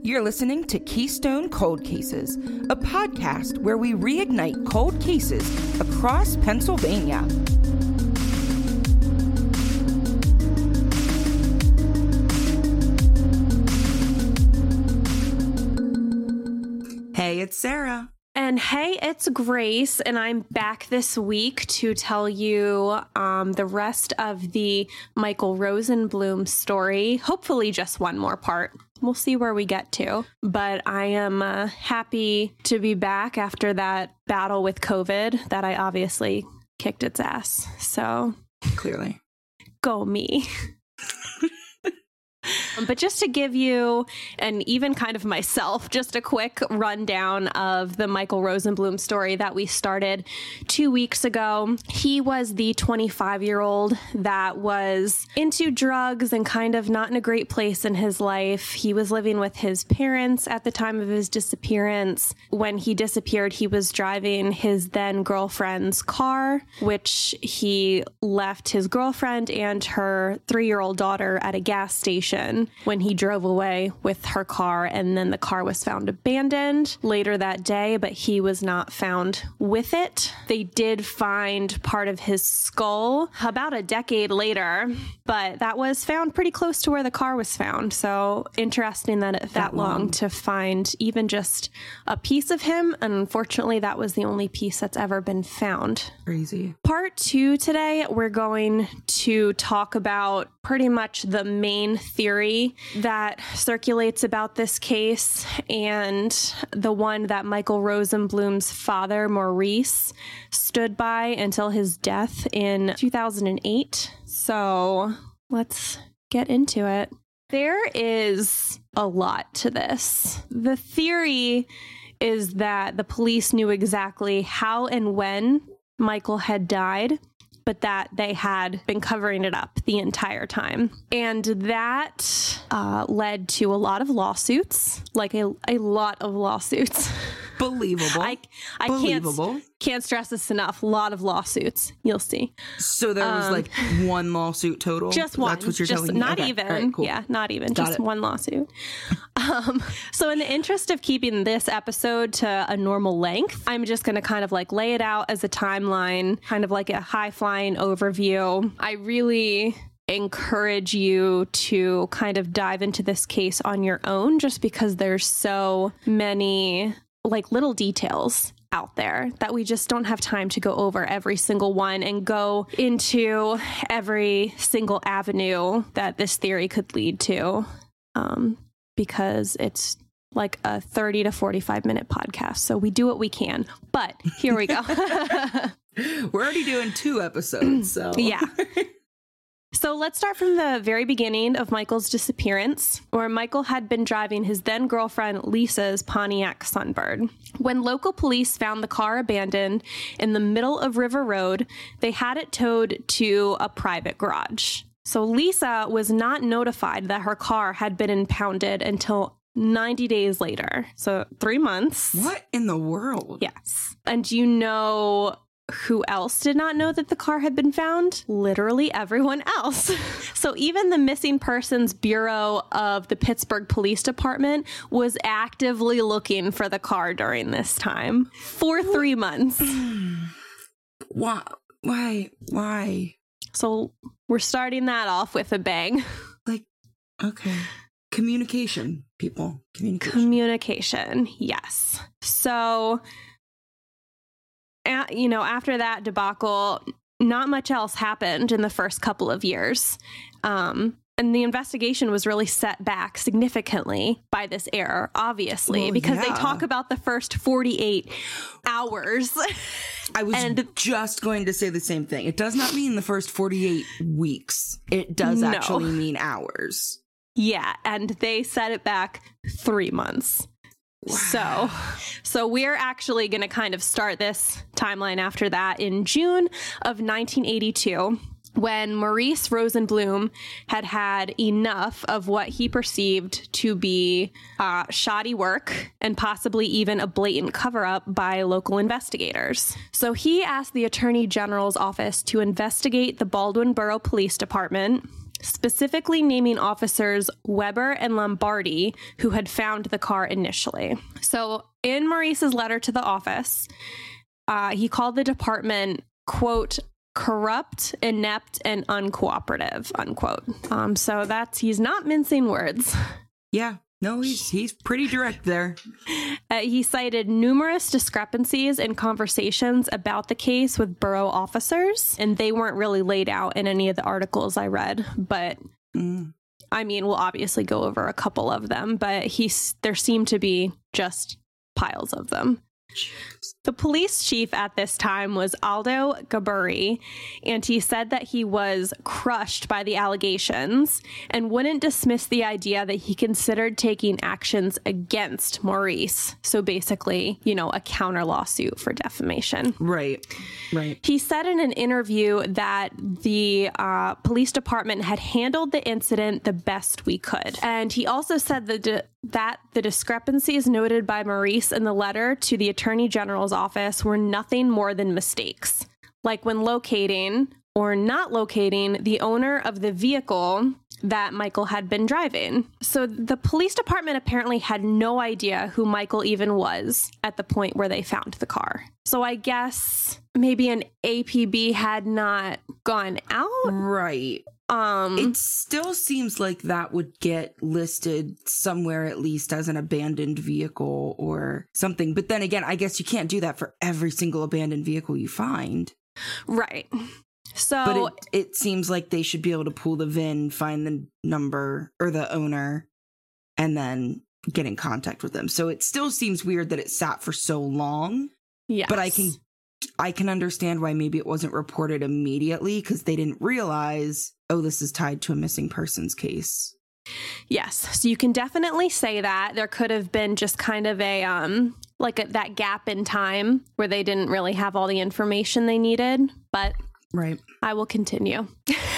You're listening to Keystone Cold Cases, a podcast where we reignite cold cases across Pennsylvania. Hey, it's Sarah. And hey, it's Grace, and I'm back this week to tell you um, the rest of the Michael Rosenblum story. Hopefully, just one more part. We'll see where we get to. But I am uh, happy to be back after that battle with COVID that I obviously kicked its ass. So, Clearly. go me. But just to give you, and even kind of myself, just a quick rundown of the Michael Rosenblum story that we started two weeks ago. He was the 25 year old that was into drugs and kind of not in a great place in his life. He was living with his parents at the time of his disappearance. When he disappeared, he was driving his then girlfriend's car, which he left his girlfriend and her three year old daughter at a gas station when he drove away with her car, and then the car was found abandoned later that day, but he was not found with it. They did find part of his skull about a decade later, but that was found pretty close to where the car was found. So interesting that it that, That long. long. to find even just a piece of him. And unfortunately, that was the only piece that's ever been found Crazy. part two today, we're going to talk about pretty much the main theory that circulates about this case and the one that Michael Rosenblum's father, Maurice, stood by until his death in 2008. So let's get into it. There is a lot to this. The theory is that the police knew exactly how and when Michael had died, but that they had been covering it up the entire time. And that uh, led to a lot of lawsuits, like a, a lot of lawsuits. Believable. I, I Believable. can't, can't stress this enough. A lot of lawsuits. You'll see. so there was um, like one lawsuit total. Just one. That's what you're just telling me. not Okay. even. Cool. Yeah, not even. Got just it. one lawsuit. Um, so, in the interest of keeping this episode to a normal length, I'm just going to kind of like lay it out as a timeline, kind of like a high flying overview. I really encourage you to kind of dive into this case on your own just because there's so many like little details out there that we just don't have time to go over every single one and go into every single avenue that this theory could lead to um, because it's like a 30 to 45 minute podcast. So we do what we can but here we go. We're already doing two episodes, so. Yeah. So let's start from the very beginning of Michael's disappearance, where Michael had been driving his then girlfriend Lisa's Pontiac Sunbird. When local police found the car abandoned in the middle of River Road, they had it towed to a private garage. So Lisa was not notified that her car had been impounded until 90 days later. So three months. What in the world? Yes. And you know who else did not know that the car had been found? Literally everyone else. so even the Missing Persons Bureau of the Pittsburgh Police Department was actively looking for the car during this time for three months. Why? Why? Why? So we're starting that off with a bang. Like, okay. Communication, people. Communication. Communication, yes. So, a- you know, after that debacle, not much else happened in the first couple of years. Um, and the investigation was really set back significantly by this error, obviously, Well, because they talk about the first 48 hours. I was and- just going to say the same thing. It does not mean the first 48 weeks. It does No. actually mean hours. yeah. And they set it back three months. So, so we're actually going to kind of start this timeline after that in June of 1982 when Maurice Rosenblum had had enough of what he perceived to be uh, shoddy work and possibly even a blatant cover up by local investigators. So he asked the Attorney General's office to investigate the Baldwin Borough Police Department specifically naming officers Weber and Lombardi, who had found the car initially. So, in Maurice's letter to the office, uh, he called the department, quote, corrupt, inept, and uncooperative, unquote. Um, so that's, he's not mincing words. Yeah. No, he's he's pretty direct there. Uh, he cited numerous discrepancies in conversations about the case with borough officers, and they weren't really laid out in any of the articles I read. But mm. I mean, we'll obviously go over a couple of them, but he's there seemed to be just piles of them. The police chief at this time was Aldo Gaburi, and he said that he was crushed by the allegations and wouldn't dismiss the idea that he considered taking actions against Maurice. So basically, you know, a counter lawsuit for defamation. Right, right. He said in an interview that the uh, police department had handled the incident the best we could. And he also said that that the discrepancies noted by Maurice in the letter to the Attorney General's office were nothing more than mistakes, like when locating or not locating the owner of the vehicle that Michael had been driving. So the police department apparently had no idea who Michael even was at the point where they found the car. So I guess maybe an APB had not gone out. Right. Um, it still seems like that would get listed somewhere at least as an abandoned vehicle or something. But then again, I guess you can't do that for every single abandoned vehicle you find. Right. So But it, it seems like they should be able to pull the VIN, find the number or the owner, and then get in contact with them. So it still seems weird that it sat for so long. Yeah. But I can I can understand why maybe it wasn't reported immediately because they didn't realize, oh, this is tied to a missing persons case. Yes. So you can definitely say that. There could have been just kind of a, um, like a, that gap in time where they didn't really have all the information they needed. But right. I will continue.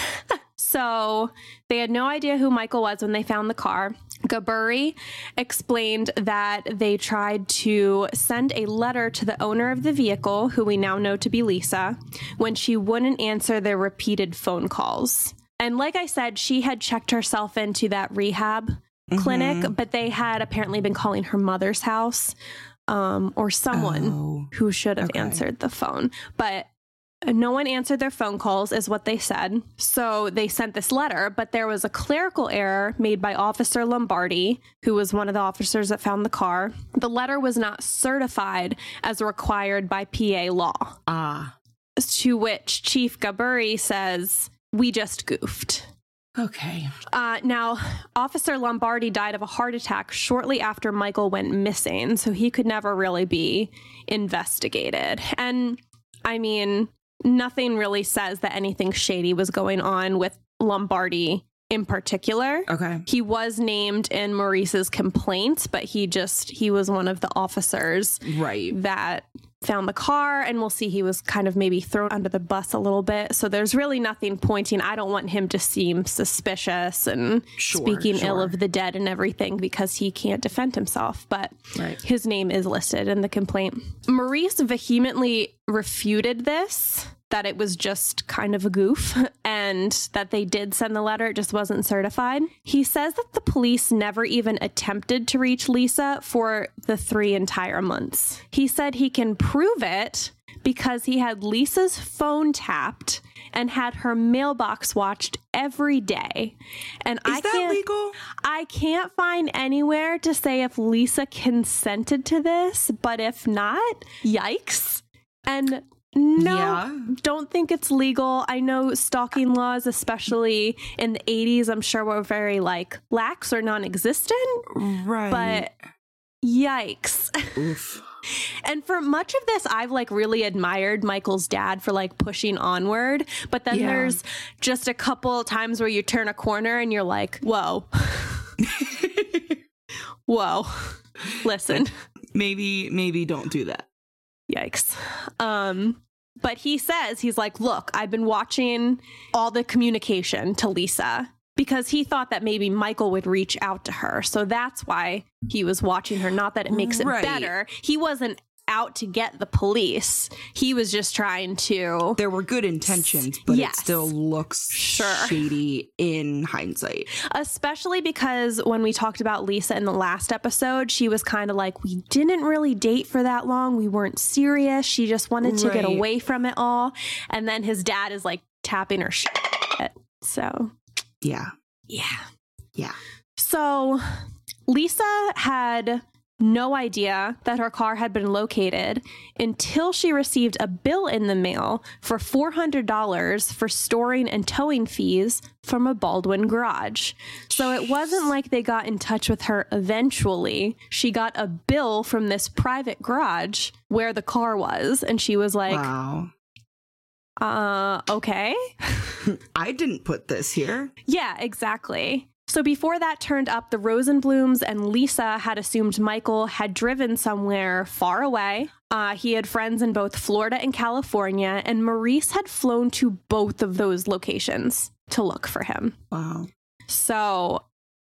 so they had no idea who Michael was when they found the car. Gaburi explained that they tried to send a letter to the owner of the vehicle, who we now know to be Lisa, when she wouldn't answer their repeated phone calls. And like I said, she had checked herself into that rehab mm-hmm. clinic, but they had apparently been calling her mother's house um, or someone oh, who should have okay. answered the phone. But no one answered their phone calls, is what they said. So they sent this letter, but there was a clerical error made by Officer Lombardi, who was one of the officers that found the car. The letter was not certified as required by PA law. Ah. To which Chief Gaburi says, We just goofed. Okay. Uh, now, Officer Lombardi died of a heart attack shortly after Michael went missing, so he could never really be investigated. And I mean, nothing really says that anything shady was going on with Lombardi in particular. Okay. He was named in Maurice's complaints, but he just he was one of the officers right that found the car and we'll see he was kind of maybe thrown under the bus a little bit. So there's really nothing pointing. I don't want him to seem suspicious and sure, speaking sure. ill of the dead and everything because he can't defend himself, but right. his name is listed in the complaint. Maurice vehemently refuted this that it was just kind of a goof and that they did send the letter, it just wasn't certified. He says that the police never even attempted to reach Lisa for the three entire months. He said he can prove it because he had Lisa's phone tapped and had her mailbox watched every day. And Is I can't legal? I can't find anywhere to say if Lisa consented to this, but if not, yikes. And no, yeah. don't think it's legal. I know stalking laws, especially in the 80s, I'm sure were very like lax or non existent. Right. But yikes. Oof. And for much of this, I've like really admired Michael's dad for like pushing onward. But then yeah. there's just a couple times where you turn a corner and you're like, whoa. whoa. Listen. Maybe, maybe don't do that. Yikes. Um, but he says, he's like, look, I've been watching all the communication to Lisa because he thought that maybe Michael would reach out to her. So that's why he was watching her. Not that it makes it right. better. He wasn't out to get the police. He was just trying to. There were good intentions, but Yes. it still looks Sure. shady in hindsight. Especially because when we talked about Lisa in the last episode, she was kind of like, we didn't really date for that long. We weren't serious. She just wanted to get away from it all. And then his dad is like tapping her shit. So, Yeah. yeah. Yeah. So Lisa had no idea that her car had been located until she received a bill in the mail for $400 for storing and towing fees from a Baldwin garage. So it wasn't like they got in touch with her eventually. She got a bill from this private garage where the car was, and she was like, wow. uh, okay. I didn't put this here. Yeah, exactly. So before that turned up, the Rosenblums and Lisa had assumed Michael had driven somewhere far away. Uh, he had friends in both Florida and California, and Maurice had flown to both of those locations to look for him. Wow. So,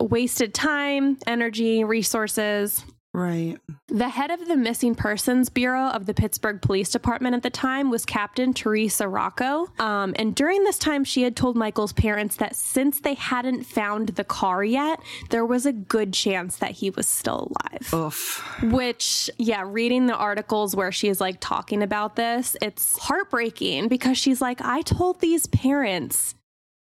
wasted time, energy, resources. Right. The head of the Missing Persons Bureau of the Pittsburgh Police Department at the time was Captain Teresa Rocco. Um, and during this time, she had told Michael's parents that since they hadn't found the car yet, there was a good chance that he was still alive. Oof. Which, yeah, reading the articles where she's like talking about this, it's heartbreaking because she's like, I told these parents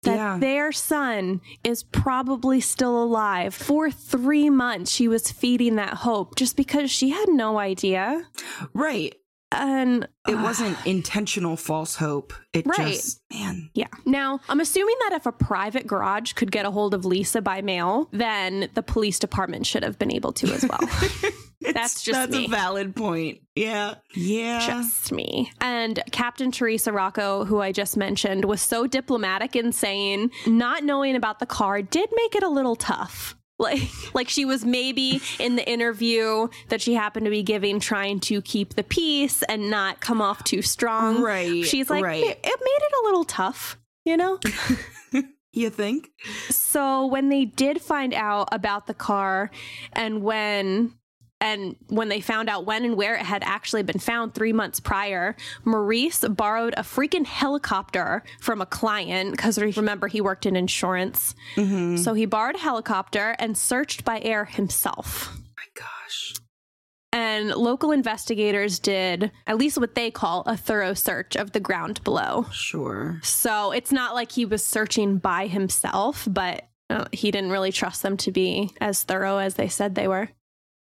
that Yeah. their son is probably still alive. For three months, she was feeding that hope just because she had no idea. Right. And It wasn't intentional false hope. It Right. just, man. yeah. Now, I'm assuming that if a private garage could get a hold of Lisa by mail, then the police department should have been able to as well. That's just That's me. a valid point. Yeah. Yeah. just me. And Captain Teresa Rocco, who I just mentioned, was so diplomatic in saying not knowing about the car did make it a little tough. Like, like she was maybe in the interview that she happened to be giving, trying to keep the peace and not come off too strong. Right, She's like, right. it, it made it a little tough, you know? you think? So when they did find out about the car and when and when they found out when and where it had actually been found 3 months prior, Maurice borrowed a freaking helicopter from a client because remember he worked in insurance. So he borrowed a helicopter and searched by air himself. my gosh. And local investigators did at least what they call a thorough search of the ground below. Sure. So it's not like he was searching by himself, but uh, he didn't really trust them to be as thorough as they said they were.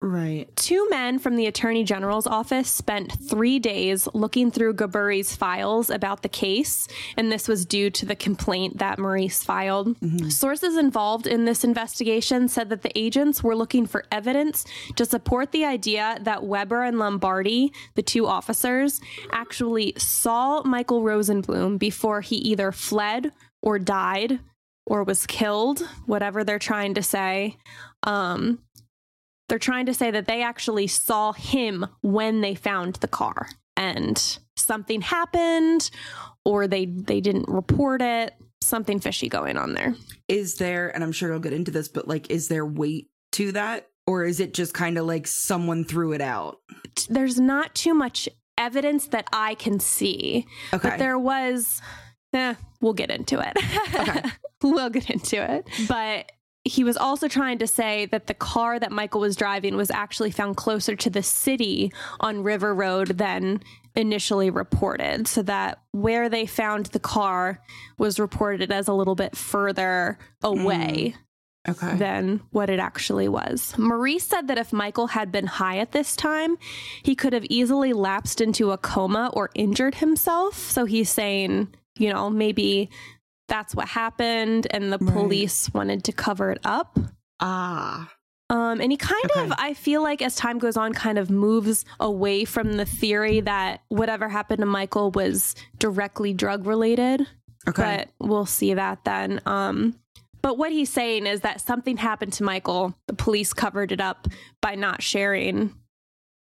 Right. Two men from the Attorney General's office spent three days looking through Gaburi's files about the case, and this was due to the complaint that Maurice filed. Sources involved in this investigation said that the agents were looking for evidence to support the idea that Weber and Lombardi, the two officers, actually saw Michael Rosenblum before he either fled or died or was killed, whatever they're trying to say. Um, they're trying to say that they actually saw him when they found the car and something happened or they they didn't report it something fishy going on there Is there, and I'm sure you'll get into this, but like, is there weight to that? Or is it just kind of like someone threw it out? There's not too much evidence that i can see Okay. but there was eh, we'll get into it Okay. we'll get into it but he was also trying to say that the car that Michael was driving was actually found closer to the city on River Road than initially reported. So that where they found the car was reported as a little bit further away mm. okay. than what it actually was. Maurice said that if Michael had been high at this time, he could have easily lapsed into a coma or injured himself. So he's saying, you know, maybe that's what happened and the Right. police wanted to cover it up. ah. Um, and he kind Okay. of, I feel like as time goes on, kind of moves away from the theory that whatever happened to Michael was directly drug related Okay. but we'll see that then. Um, but what he's saying is that something happened to Michael. The police covered it up by not sharing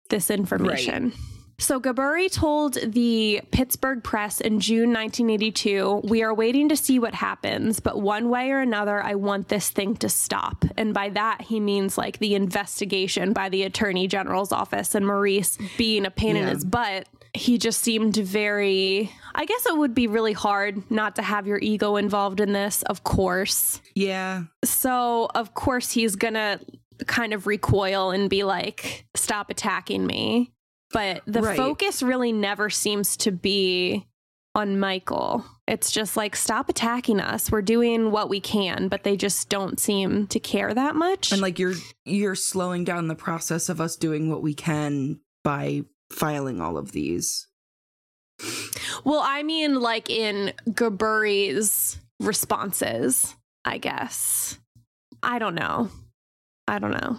this information. So Gaburi told the Pittsburgh Press in June 1982, "We are waiting to see what happens, but one way or another I want this thing to stop." And by that he means like the investigation by the Attorney General's office and Maurice being a pain yeah. in his butt. He just seemed very I guess it would be really hard not to have your ego involved in this, of course. Yeah. So, of course he's going to kind of recoil and be like, "Stop attacking me." But the right. focus really never seems to be on Michael. It's just like, stop attacking us. We're doing what we can, but they just don't seem to care that much. And like you're you're slowing down the process of us doing what we can by filing all of these. Well, I mean like in Gaburi's responses, I guess. I don't know. I don't know.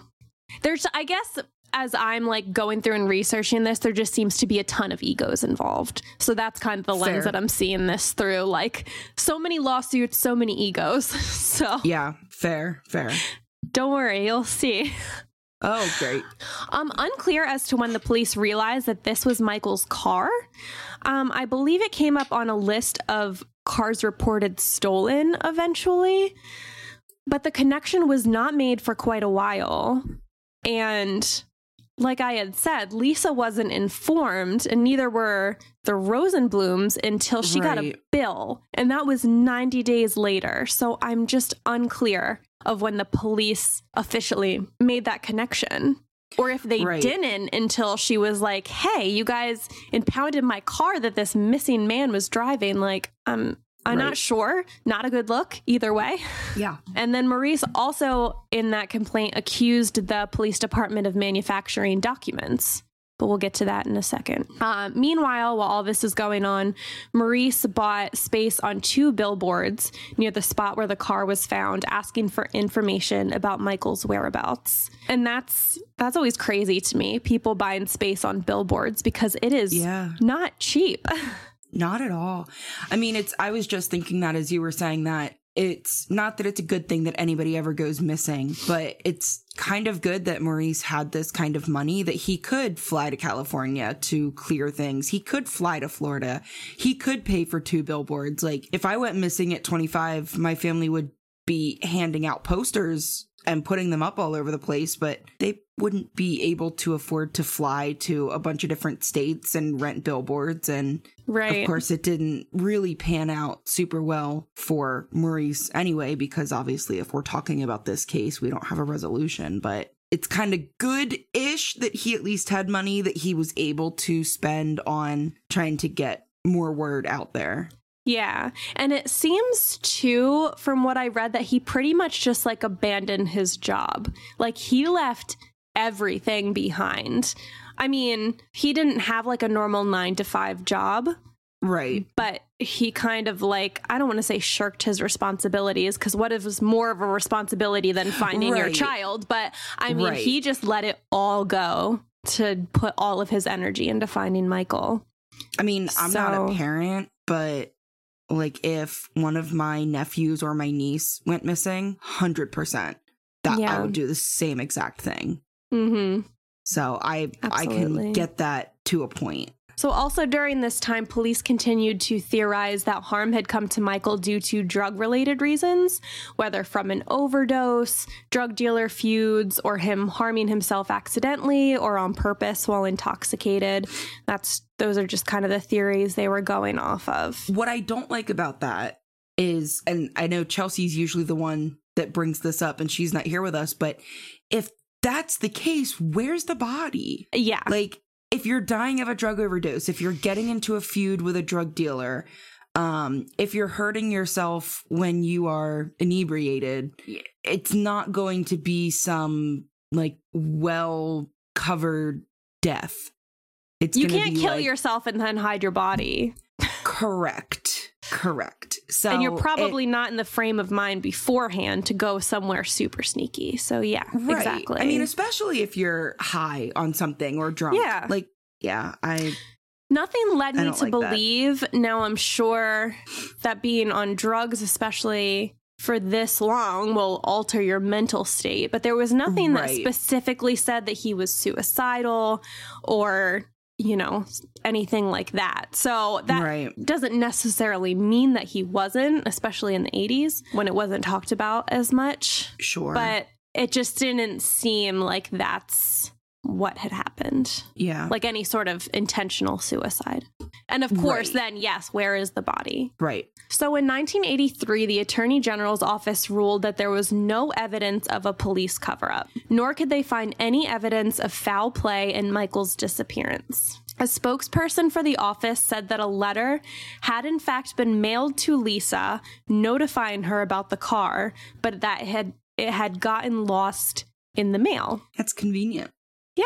There's I guess as I'm like going through and researching this, there just seems to be a ton of egos involved. So that's kind of the lens Fair. that I'm seeing this through. Like so many lawsuits, so many egos. so yeah, fair, fair. Don't worry, you'll see. Oh, great. Um, unclear as to when the police realized that this was Michael's car. Um, I believe it came up on a list of cars reported stolen eventually, but the connection was not made for quite a while. And like I had said, Lisa wasn't informed, and neither were the Rosenblums until she right. got a bill. And that was 90 days later. So I'm just unclear of when the police officially made that connection. Or if they right. didn't until she was like, hey, you guys impounded my car that this missing man was driving. Like, um, I'm right. not sure. Not a good look either way. Yeah. And then Maurice also, in that complaint, accused the police department of manufacturing documents. But we'll get to that in a second. Uh, meanwhile, while all this is going on, Maurice bought space on two billboards near the spot where the car was found, asking for information about Michael's whereabouts. And that's that's always crazy to me. People buying space on billboards because it is yeah. not cheap. Not at all. I mean, it's, I was just thinking that as you were saying that, it's not that it's a good thing that anybody ever goes missing, but it's kind of good that Maurice had this kind of money that he could fly to California to clear things. He could fly to Florida. He could pay for two billboards. Like if I went missing at 25, my family would be handing out posters and putting them up all over the place, but they wouldn't be able to afford to fly to a bunch of different states and rent billboards. And right. of course, it didn't really pan out super well for Maurice anyway, because obviously, if we're talking about this case, we don't have a resolution, but it's kind of good ish that he at least had money that he was able to spend on trying to get more word out there. Yeah. And it seems too, from what I read, that he pretty much just like abandoned his job. Like he left everything behind. I mean, he didn't have like a normal nine to five job. Right. But he kind of like, I don't want to say shirked his responsibilities because what is more of a responsibility than finding right. your child? But I mean, right. he just let it all go to put all of his energy into finding Michael. I mean, I'm so, not a parent, but like if one of my nephews or my niece went missing, 100% that yeah. I would do the same exact thing. Mm-hmm. So I Absolutely. I can get that to a point. So, also during this time, police continued to theorize that harm had come to Michael due to drug related reasons, whether from an overdose, drug dealer feuds, or him harming himself accidentally or on purpose while intoxicated. That's those are just kind of the theories they were going off of. What I don't like about that is, and I know Chelsea's usually the one that brings this up and she's not here with us, but if that's the case, where's the body? Yeah. Like, if you're dying of a drug overdose, if you're getting into a feud with a drug dealer, um, if you're hurting yourself when you are inebriated, it's not going to be some like well covered death. It's you can't kill like, yourself and then hide your body. Correct. Correct. So And you're probably it, not in the frame of mind beforehand to go somewhere super sneaky. So yeah, right. exactly. I mean, especially if you're high on something or drunk. Yeah. Like, yeah, I Nothing led me to like believe. That. Now I'm sure that being on drugs, especially for this long, will alter your mental state. But there was nothing right. that specifically said that he was suicidal or you know, anything like that. So that Right. doesn't necessarily mean that he wasn't, especially in the 80s when it wasn't talked about as much. Sure. But it just didn't seem like that's what had happened. yeah. Like any sort of intentional suicide. And of course, Right. then, yes, where is the body? right. So in 1983, the Attorney General's office ruled that there was no evidence of a police cover up, nor could they find any evidence of foul play in Michael's disappearance. A spokesperson for the office said that a letter had in fact been mailed to Lisa notifying her about the car, but that it had it had gotten lost in the mail. That's convenient.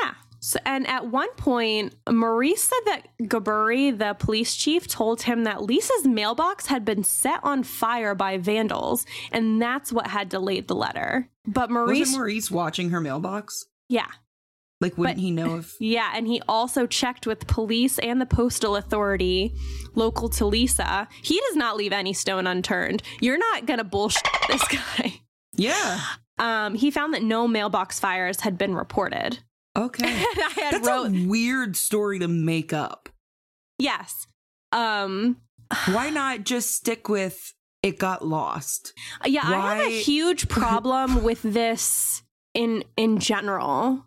Yeah. So, and at one point, Maurice said that Gaburi, the police chief, told him that Lisa's mailbox had been set on fire by vandals, and that's what had delayed the letter. But Maurice, Wasn't Maurice watching her mailbox? yeah, Like, wouldn't But- he know if? yeah, and he also checked with police and the postal authority local to Lisa. He does not leave any stone unturned. You're not gonna bullshit this guy. Yeah. Um, he found that no mailbox fires had been reported. Okay. I had That's wrote a weird story to make up. yes. Um, Why not just stick with it got lost? Yeah, I have a huge problem with this in in general.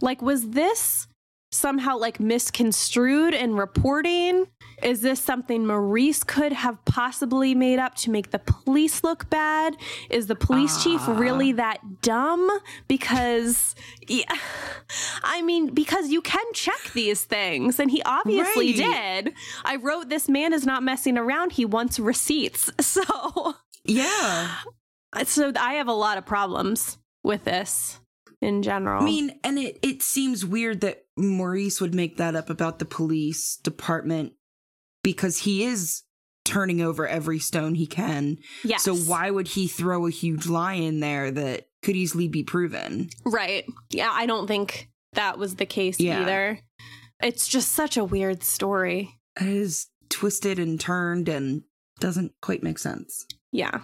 Like was this somehow like misconstrued in reporting? Is this something Maurice could have possibly made up to make the police look bad? Is the police chief Ah. really that dumb? Because yeah, I mean, because you can check these things, and he obviously Right. did. I wrote this man is not messing around. He wants receipts. So Yeah. so I have a lot of problems with this in general. I mean, and it it seems weird that Maurice would make that up about the police department because he is turning over every stone he can. yes. So why would he throw a huge lie in there that could easily be proven? Right. Yeah, I don't think that was the case Yeah. either. It's just such a weird story. It is twisted and turned and doesn't quite make sense. Yeah.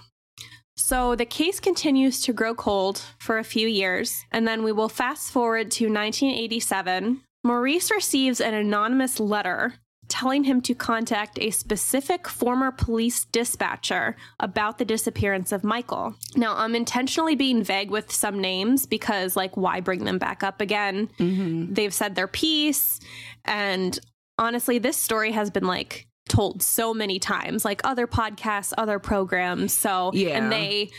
So the case continues to grow cold for a few years, and then we will fast forward to 1987. Maurice receives an anonymous letter telling him to contact a specific former police dispatcher about the disappearance of Michael. Now, I'm intentionally being vague with some names because, like, why bring them back up again? Mm-hmm. they've said their piece and honestly this story has been like told so many times like other podcasts other programs so Yeah. and they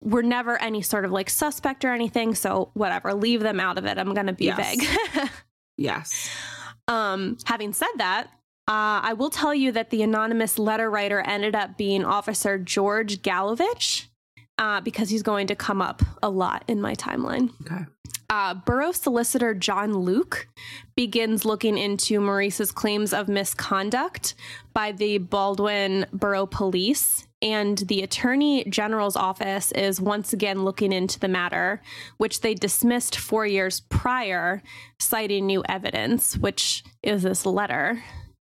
were never any sort of like suspect or anything so whatever leave them out of it i'm gonna be Yes. vague Yes. um having said that uh, I will tell you that the anonymous letter writer ended up being Officer George Galovich uh, because he's going to come up a lot in my timeline Okay. uh, borough solicitor John Luke begins looking into Maurice's claims of misconduct by the Baldwin Borough Police. And the Attorney General's office is once again looking into the matter, which they dismissed four years prior, citing new evidence, which is this letter.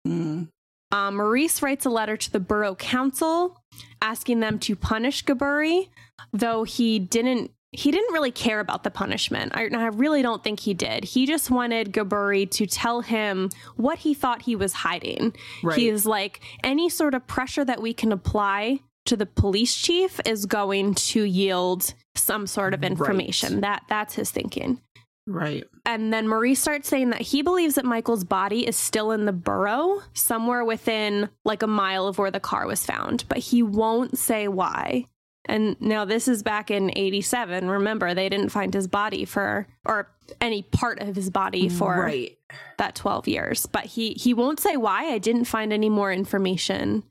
Mm. Uh, Maurice writes a letter to the borough council asking them to punish Gaburi, though he didn't. He didn't really care about the punishment. I, I really don't think he did. He just wanted Gaburi to tell him what he thought he was hiding. Right. He is like, any sort of pressure that we can apply to the police chief is going to yield some sort of Right. information. That that's his thinking. Right. And then Maurice starts saying that he believes that Michael's body is still in the borough, somewhere within like a mile of where the car was found, but he won't say why. And now this is back in 87. Remember, they didn't find his body for, or any part of his body for right. that 12 years. But he, he won't say why. I didn't find any more information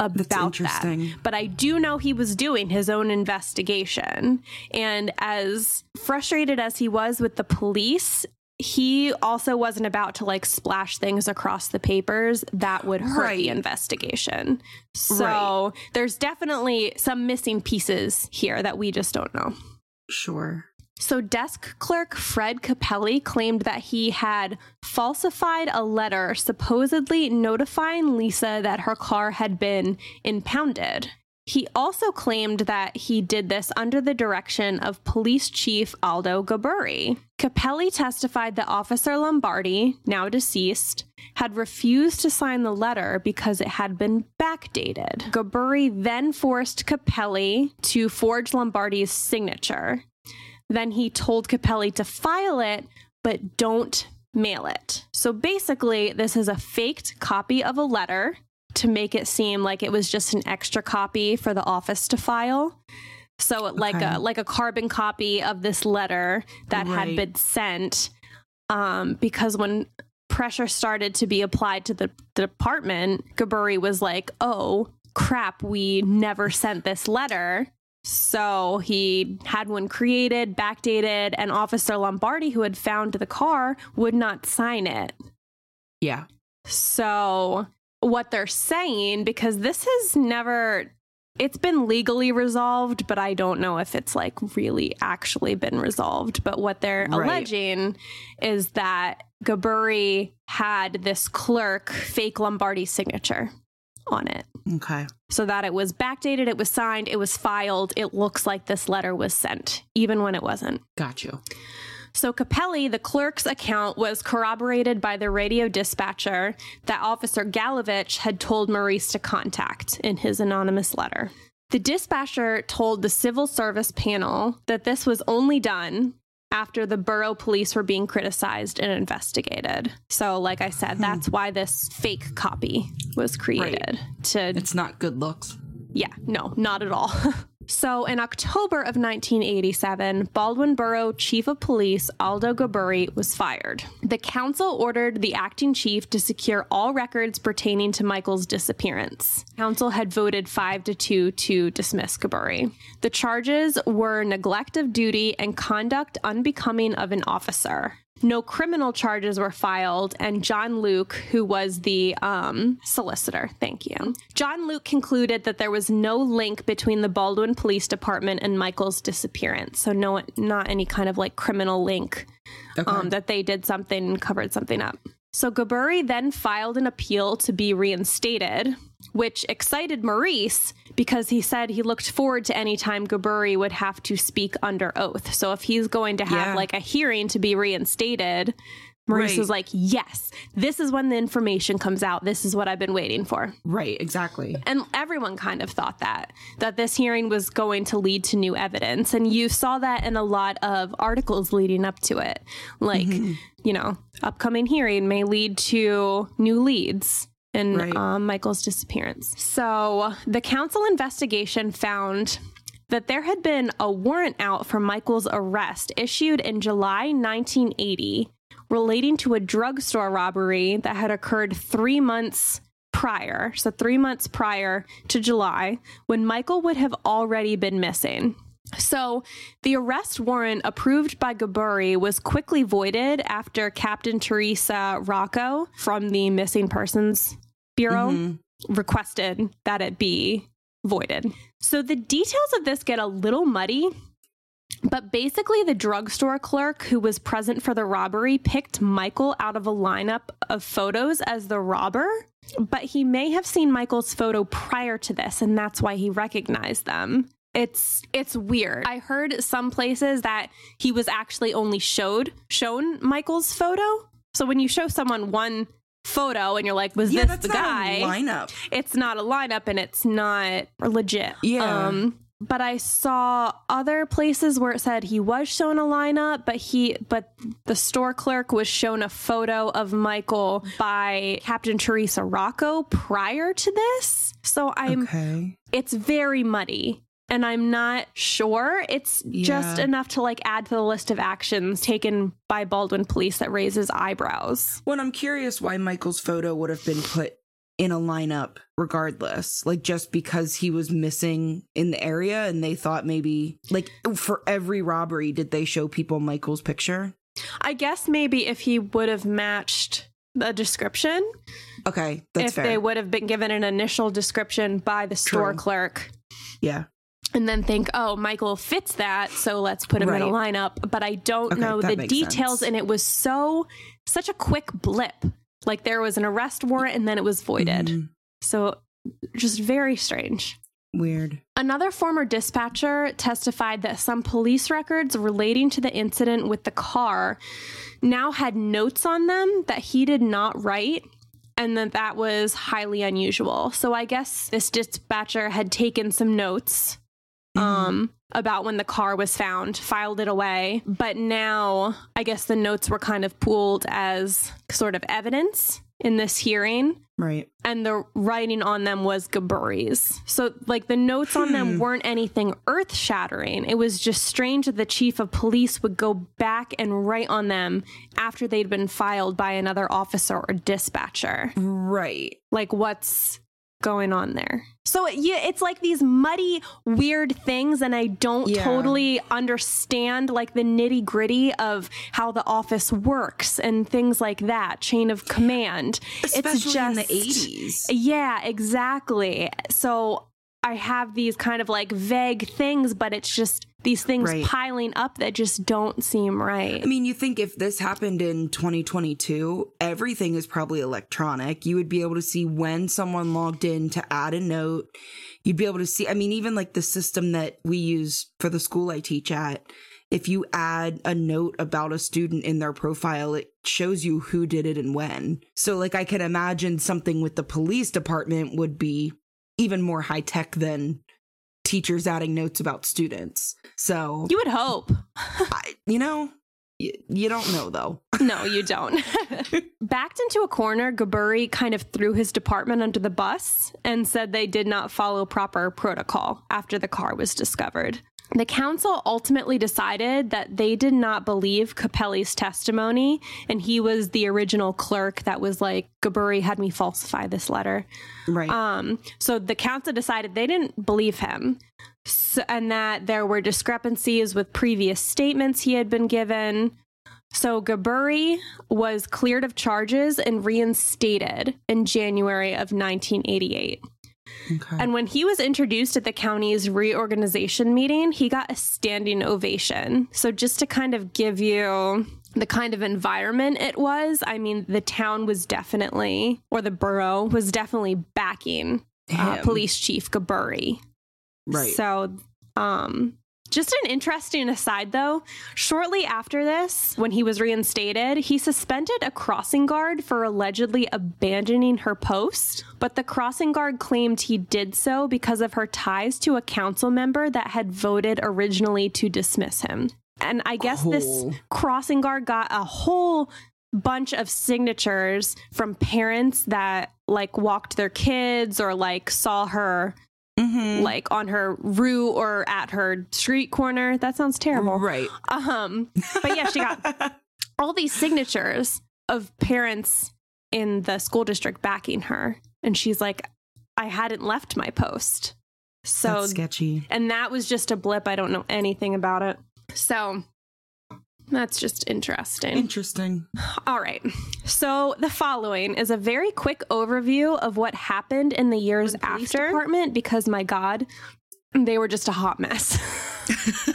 about that interesting. but I do know he was doing his own investigation. And as frustrated as he was with the police, he also wasn't about to like splash things across the papers that would hurt the investigation. So Right. there's definitely some missing pieces here that we just don't know. Sure. So, desk clerk Fred Capelli claimed that he had falsified a letter supposedly notifying Lisa that her car had been impounded. He also claimed that he did this under the direction of Police Chief Aldo Gaburi. Capelli testified that Officer Lombardi, now deceased, had refused to sign the letter because it had been backdated. Gaburi then forced Capelli to forge Lombardi's signature. Then he told Capelli to file it, but don't mail it. So basically, this is a faked copy of a letter to make it seem like it was just an extra copy for the office to file. So like okay. a like a carbon copy of this letter that right. had been sent um, because when pressure started to be applied to the, the department, Gaburi was like, "Oh crap, we never sent this letter." So he had one created, backdated, and Officer Lombardi, who had found the car, would not sign it. Yeah. So what they're saying, because this has never it's been legally resolved, but I don't know if it's like really actually been resolved. But what they're right. alleging is that Gaburi had this clerk fake Lombardi signature on it. Okay. So that it was backdated, it was signed, it was filed. It looks like this letter was sent, even when it wasn't. Got you. So Capelli, the clerk's account was corroborated by the radio dispatcher that Officer Galovich had told Maurice to contact in his anonymous letter. The dispatcher told the civil service panel that this was only done after the borough police were being criticized and investigated. So, like I said, that's hmm. why this fake copy was created. Right. To It's not good looks. Yeah, no, not at all. So, in October of 1987, Baldwin Borough Chief of Police Aldo Gaburi was fired. The council ordered the acting chief to secure all records pertaining to Michael's disappearance. Council had voted 5 to 2 to dismiss Gaburi. The charges were neglect of duty and conduct unbecoming of an officer no criminal charges were filed, and John Luke, who was the um, solicitor, thank you. John Luke concluded that there was no link between the Baldwin Police Department and Michael's disappearance. So, no, not any kind of like criminal link okay. um, that they did something and covered something up. So, Gaburi then filed an appeal to be reinstated, which excited Maurice because he said he looked forward to any time Gaburi would have to speak under oath. So if he's going to have yeah. like a hearing to be reinstated, Maurice right. was like, yes, this is when the information comes out. This is what I've been waiting for. Right, exactly. And everyone kind of thought that, that this hearing was going to lead to new evidence. And you saw that in a lot of articles leading up to it. Like, mm-hmm. you know, upcoming hearing may lead to new leads in right. um, Michael's disappearance. So the council investigation found that there had been a warrant out for Michael's arrest issued in July 1980 relating to a drugstore robbery that had occurred three months prior, so three months prior to July, when Michael would have already been missing. So, the arrest warrant approved by Gaburi was quickly voided after Captain Teresa Rocco from the Missing Persons Bureau mm-hmm. requested that it be voided. So, the details of this get a little muddy, but basically, the drugstore clerk who was present for the robbery picked Michael out of a lineup of photos as the robber. But he may have seen Michael's photo prior to this, and that's why he recognized them it's it's weird. I heard some places that he was actually only showed shown Michael's photo. So when you show someone one photo and you're like, was yeah, this the guy? lineup. It's not a lineup and it's not legit. Yeah. Um, but I saw other places where it said he was shown a lineup, but he but the store clerk was shown a photo of Michael by Captain Teresa Rocco prior to this. So I'm okay. it's very muddy and I'm not sure. It's yeah. just enough to like add to the list of actions taken by Baldwin police that raises eyebrows. Well, I'm curious why Michael's photo would have been put in a lineup regardless. Like just because he was missing in the area and they thought maybe like for every robbery did they show people Michael's picture? I guess maybe if he would have matched the description. Okay, that's if fair. they would have been given an initial description by the store True. clerk. Yeah and then think, oh, Michael fits that, so let's put him right. in a lineup. But I don't okay, know the details, sense. and it was so such a quick blip. Like there was an arrest warrant, and then it was voided. Mm-hmm. So just very strange. Weird. Another former dispatcher testified that some police records relating to the incident with the car now had notes on them that he did not write and that that was highly unusual. So I guess this dispatcher had taken some notes um, about when the car was found, filed it away. But now I guess the notes were kind of pooled as sort of evidence in this hearing. Right. And the writing on them was Gaburi's. So, like, the notes on them weren't anything earth shattering. It was just strange that the chief of police would go back and write on them after they'd been filed by another officer or dispatcher. Right. Like, what's going on there. So yeah, it's like these muddy, weird things, and I don't Yeah. totally understand like the nitty gritty of how the office works and things like that. Chain of command. Especially it's just in the 80s. Yeah, exactly. So I have these kind of like vague things, but it's just these things Right. piling up that just don't seem right. I mean, you think if this happened in 2022, everything is probably electronic. You would be able to see when someone logged in to add a note. You'd be able to see, I mean, even like the system that we use for the school I teach at, if you add a note about a student in their profile, it shows you who did it and when. So, like, I can imagine something with the police department would be even more high tech than teachers adding notes about students. So, you would hope. I, you know, you, you don't know though. No, you don't. Backed into a corner, Gaburi kind of threw his department under the bus and said they did not follow proper protocol after the car was discovered. The council ultimately decided that they did not believe Capelli's testimony, and he was the original clerk that was like, Gaburi had me falsify this letter. Right. Um, so the council decided they didn't believe him, so, and that there were discrepancies with previous statements he had been given. So Gaburi was cleared of charges and reinstated in January of 1988. Okay. And when he was introduced at the county's reorganization meeting, he got a standing ovation. So, just to kind of give you the kind of environment it was, I mean, the town was definitely, or the borough was definitely backing uh, Police Chief Gaburi. right. So, um, just an interesting aside though, shortly after this, when he was reinstated, he suspended a crossing guard for allegedly abandoning her post. But the crossing guard claimed he did so because of her ties to a council member that had voted originally to dismiss him. And I guess this oh. crossing guard got a whole bunch of signatures from parents that like walked their kids or like saw her Mhm. like on her rue or at her street corner. That sounds terrible. Right. Um, but yeah, she got all these signatures of parents in the school district backing her, and she's like, "I hadn't left my post." So, That's sketchy. and that was just a blip. I don't know anything about it. So. That's just interesting. Interesting. All right. So the following is a very quick overview of what happened in the years police after department because my god, they were just a hot mess.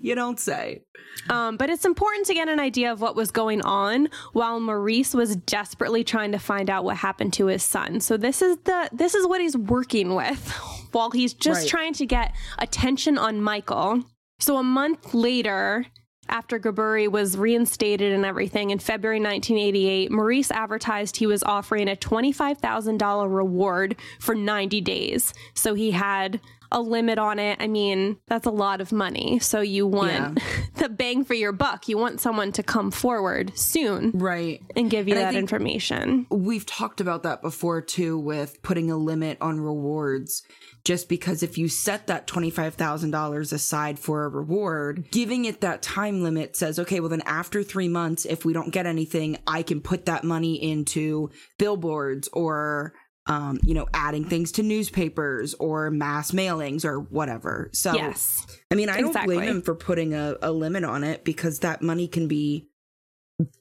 You don't say. Um, but it's important to get an idea of what was going on while Maurice was desperately trying to find out what happened to his son. So this is the this is what he's working with while he's just Right. trying to get attention on Michael. So a month later, after Gaburi was reinstated and everything in February 1988, Maurice advertised he was offering a $25,000 reward for 90 days. So he had a limit on it. I mean, that's a lot of money. So you want the bang for your buck. You want someone to come forward soon Right. and give you And that information. We've talked about that before too with putting a limit on rewards. Just because if you set that $25,000 aside for a reward, giving it that time limit says, okay, well, then after three months, if we don't get anything, I can put that money into billboards or, um, you know, adding things to newspapers or mass mailings or whatever. So, Yes. I mean, I don't Exactly. blame him for putting a, a limit on it because that money can be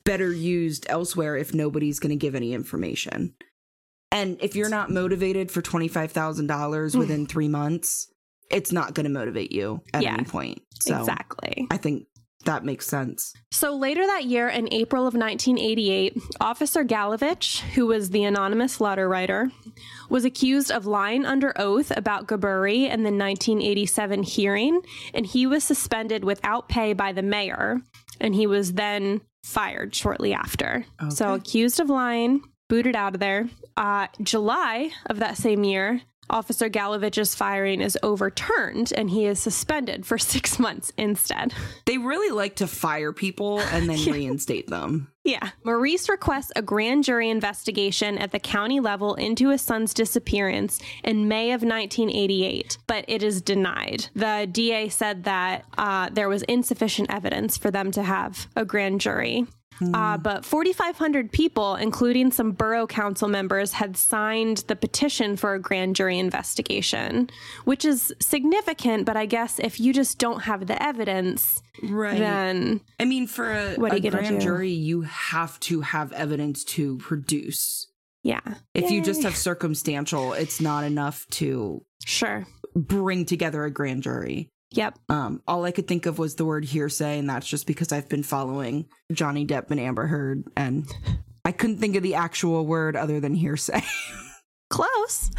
better used elsewhere if nobody's going to give any information. And if you're not motivated for $25,000 within three months, it's not going to motivate you at Yeah. any point. So Exactly. I think that makes sense. So later that year, in April of 1988, Officer Galovich, who was the anonymous letter writer, was accused of lying under oath about Gaburi in the 1987 hearing, and he was suspended without pay by the mayor, and he was then fired shortly after. So accused of lying, booted out of there. Uh, July of that same year, Officer Galovich's firing is overturned and he is suspended for six months instead. They really like to fire people and then reinstate them. Yeah. Maurice requests a grand jury investigation at the county level into his son's disappearance in May of 1988, but it is denied. The DA said that uh, there was insufficient evidence for them to have a grand jury. Uh, but 4,500 people, including some borough council members, had signed the petition for a grand jury investigation, which is significant. But I guess if you just don't have the evidence, Right. then I mean, for a, a grand jury, you have to have evidence to produce. yeah. If you just have circumstantial, it's not enough to Sure. bring together a grand jury. Yep. Um, all I could think of was the word hearsay, and that's just because I've been following Johnny Depp and Amber Heard, and I couldn't think of the actual word other than hearsay. Close.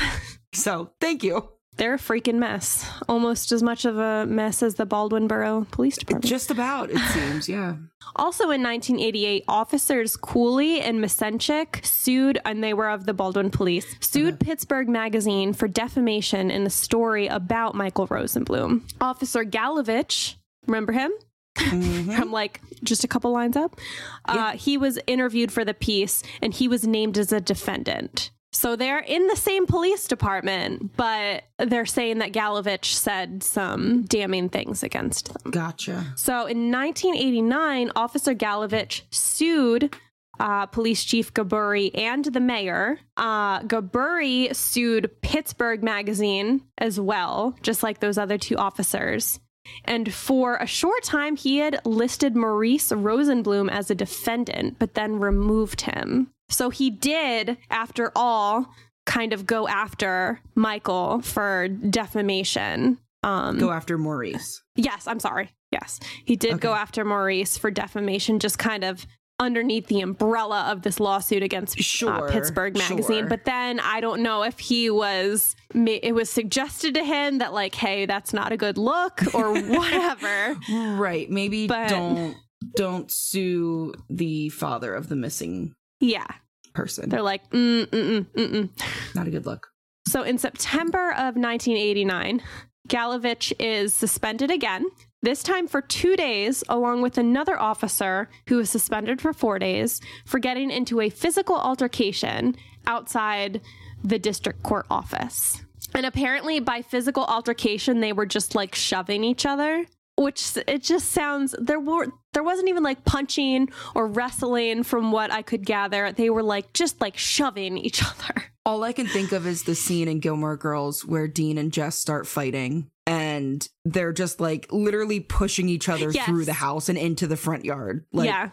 so thank you. They're a freaking mess. Almost as much of a mess as the Baldwin Borough Police Department. Just about, it seems, yeah. Also in 1988, officers Cooley and Masenchik sued, and they were of the Baldwin Police, sued Pittsburgh Magazine for defamation in a story about Michael Rosenblum. Officer Galovich, remember him? From like just a couple lines up. Uh, he was interviewed for the piece and he was named as a defendant. So they're in the same police department, but they're saying that Galovich said some damning things against them. Gotcha. So in 1989, Officer Galovich sued uh, Police Chief Gaburi and the mayor. Uh, Gaburi sued Pittsburgh Magazine as well, just like those other two officers. And for a short time, he had listed Maurice Rosenblum as a defendant, but then removed him. So he did, after all, kind of go after Michael for defamation. Um, Go after Maurice. Yes, I'm sorry. Yes. He did go after Maurice for defamation, just kind of underneath the umbrella of this lawsuit against uh, Pittsburgh Magazine. sure. But then I don't know if he was, it was suggested to him that, like, hey, that's not a good look or whatever. Right. Maybe But- don't don't sue the father of the missing yeah. person. They're like, mm, mm, mm, mm, mm. Not a good look. So in September of 1989, Galovich is suspended again, this time for two days, along with another officer who was suspended for four days for getting into a physical altercation outside the district court office. And apparently, by physical altercation, they were just like shoving each other. Which it just sounds there were there wasn't even like punching or wrestling from what I could gather. They were like just like shoving each other. All I can think of is the scene in Gilmore Girls where Dean and Jess start fighting and they're just like literally pushing each other Yes. through the house and into the front yard. Like, yeah.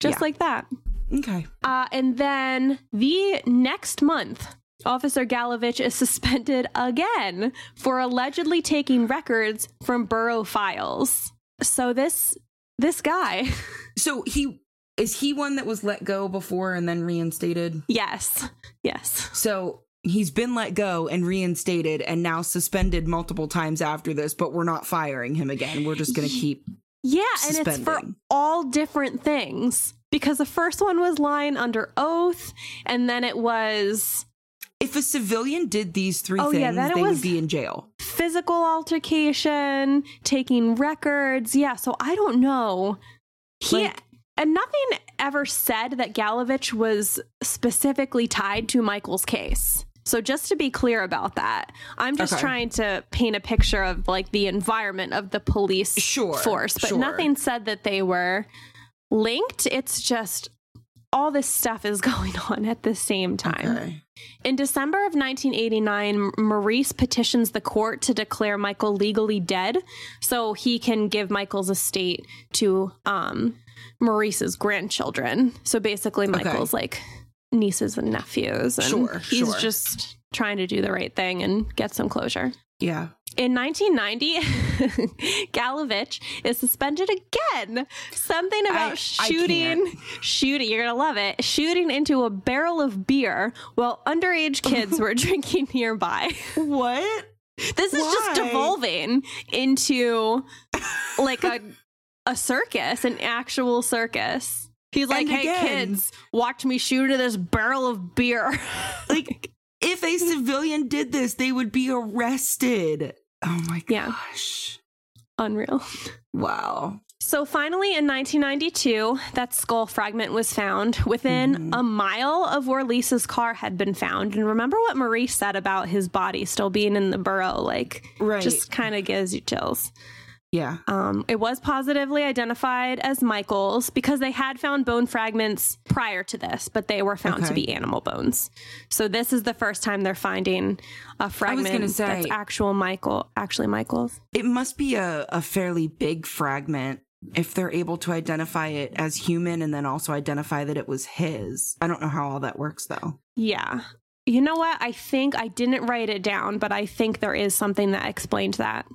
Just yeah. like that. Okay. Uh, and then the next month, Officer Galovich is suspended again for allegedly taking records from borough files. So this this guy, So he is he one that was let go before and then reinstated? yes, yes, So he's been let go and reinstated and now suspended multiple times after this, but we're not firing him again. We're just going to keep yeah, and it's for all different things because the first one was lying under oath, and then it was If a civilian did these three Oh, things, yeah, they would be in jail. physical altercation, taking records. Yeah, so I don't know. He Like- and nothing ever said that Galovich was specifically tied to Michael's case. So just to be clear about that, I'm just Okay. trying to paint a picture of like the environment of the police Sure, force, but sure. nothing said that they were linked. It's just all this stuff is going on at the same time. Okay. In December of 1989, Maurice petitions the court to declare Michael legally dead so he can give Michael's estate to um, Maurice's grandchildren. So basically, Michael's like nieces and nephews. And Sure, he's sure. just trying to do the right thing and get some closure. Yeah. In 1990, Galovich is suspended again. Something about I- I shooting, shooting, you're going to love it, shooting into a barrel of beer while underage kids were drinking nearby. What? This is just devolving into like a, a circus, an actual circus. He's like, And hey, again- kids, watch me shoot into this barrel of beer. Like, if a civilian did this, they would be arrested. Oh my Yeah. gosh. Unreal. Wow. So finally, in 1992, that skull fragment was found within Mm-hmm. a mile of where Lisa's car had been found. And remember what Marie said about his body still being in the borough? Like, Right. just kind of gives you chills. Yeah. Um, it was positively identified as Michael's because they had found bone fragments prior to this, but they were found to be animal bones. So this is the first time they're finding a fragment say- that's actual Michael, actually Michael's. It must be a, a fairly big fragment if they're able to identify it as human and then also identify that it was his. I don't know how all that works though. Yeah. You know what? I think I didn't write it down, but I think there is something that explained that.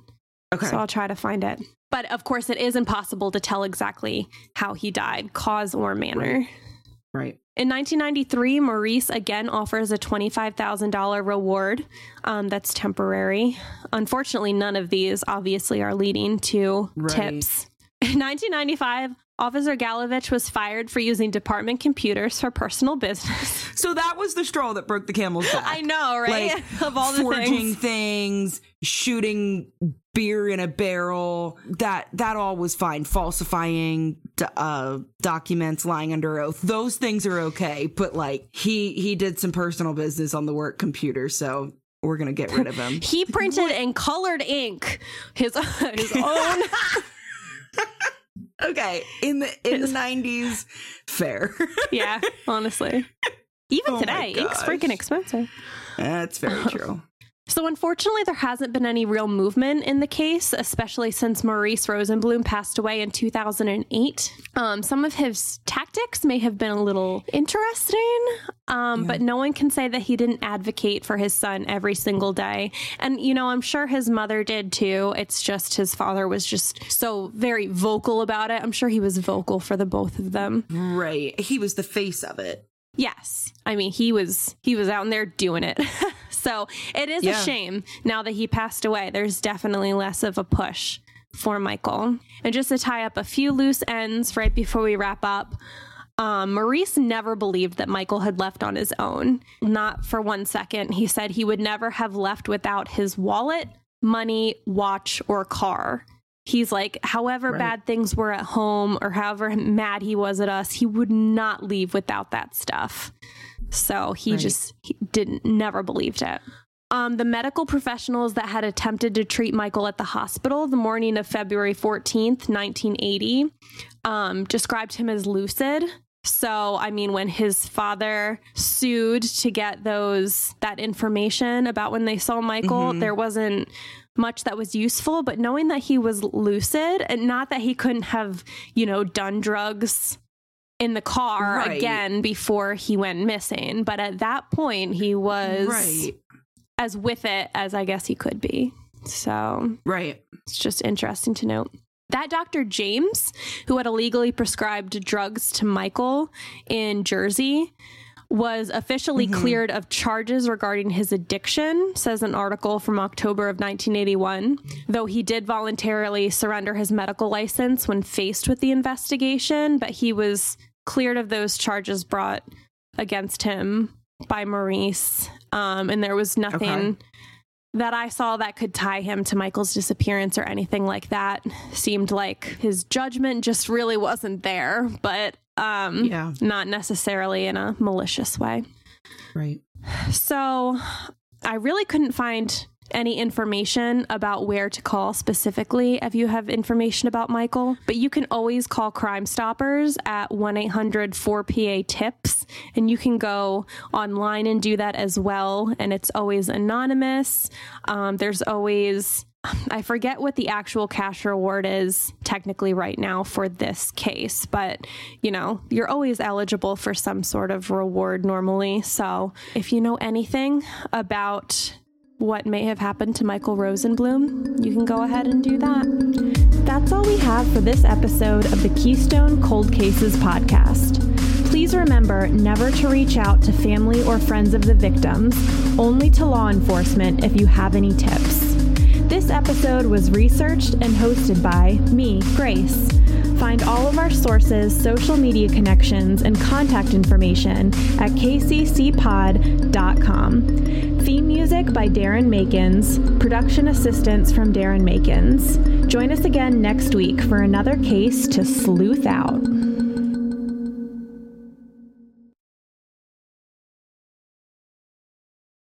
Okay. So I'll try to find it. But of course, it is impossible to tell exactly how he died, cause or manner. right. In 1993, Maurice again offers a $25,000 reward um, that's temporary. Unfortunately, none of these obviously are leading to Right. tips. In 1995, Officer Galovich was fired for using department computers for personal business. So that was the straw that broke the camel's back. I know, right? Like of all the forging things. things, shooting beer in a barrel. That that all was fine. Falsifying d- uh, documents, lying under oath. Those things are okay. But like he he did some personal business on the work computer, so we're gonna get rid of him. He printed in colored ink his his own. okay, in the in the nineties, fair. yeah, honestly. Even Oh today, ink's freaking expensive. That's very true. So, unfortunately, there hasn't been any real movement in the case, especially since Maurice Rosenblum passed away in 2008. Um, some of his tactics may have been a little interesting, um, but no one can say that he didn't advocate for his son every single day. And, you know, I'm sure his mother did too. It's just his father was just so very vocal about it. I'm sure he was vocal for the both of them. Right. He was the face of it. Yes. I mean, he was he was out in there doing it. so, it is Yeah. a shame now that he passed away. There's definitely less of a push for Michael. And just to tie up a few loose ends right before we wrap up, um, Maurice never believed that Michael had left on his own. Not for one second. He said he would never have left without his wallet, money, watch, or car. He's like, however Right. bad things were at home or however mad he was at us, he would not leave without that stuff. So he Right. just he didn't never believed it. Um, the medical professionals that had attempted to treat Michael at the hospital the morning of February 14th, 1980, um, described him as lucid. So, I mean, when his father sued to get those that information about when they saw Michael, there wasn't much that was useful. But knowing that he was lucid, and not that he couldn't have, you know, done drugs in the car Right. again before he went missing, but at that point, he was Right. as with it as I guess he could be. So Right. it's just interesting to note. That Dr. James, who had illegally prescribed drugs to Michael in Jersey, was officially mm-hmm. cleared of charges regarding his addiction, says an article from October of 1981. Though he did voluntarily surrender his medical license when faced with the investigation, but he was cleared of those charges brought against him by Maurice. Um, and there was nothing Okay. that I saw that could tie him to Michael's disappearance or anything like that. Seemed like his judgment just really wasn't there, but um Yeah. not necessarily in a malicious way. Right. So I really couldn't find any information about where to call specifically if you have information about Michael, but you can always call Crime Stoppers at 1 800 4PA TIPS, and you can go online and do that as well. And it's always anonymous. Um, there's always I forget what the actual cash reward is technically right now for this case, but you know, you're always eligible for some sort of reward normally. So if you know anything about what may have happened to Michael Rosenblum, you can go ahead and do that. That's all we have for this episode of the Keystone Cold Cases podcast. Please remember never to reach out to family or friends of the victims, only to law enforcement if you have any tips. This episode was researched and hosted by me, Grace. Find all of our sources, social media connections, and contact information at kccpod.com. Theme music by Darren Makins. Production assistance from Darren Makins. Join us again next week for another case to sleuth out.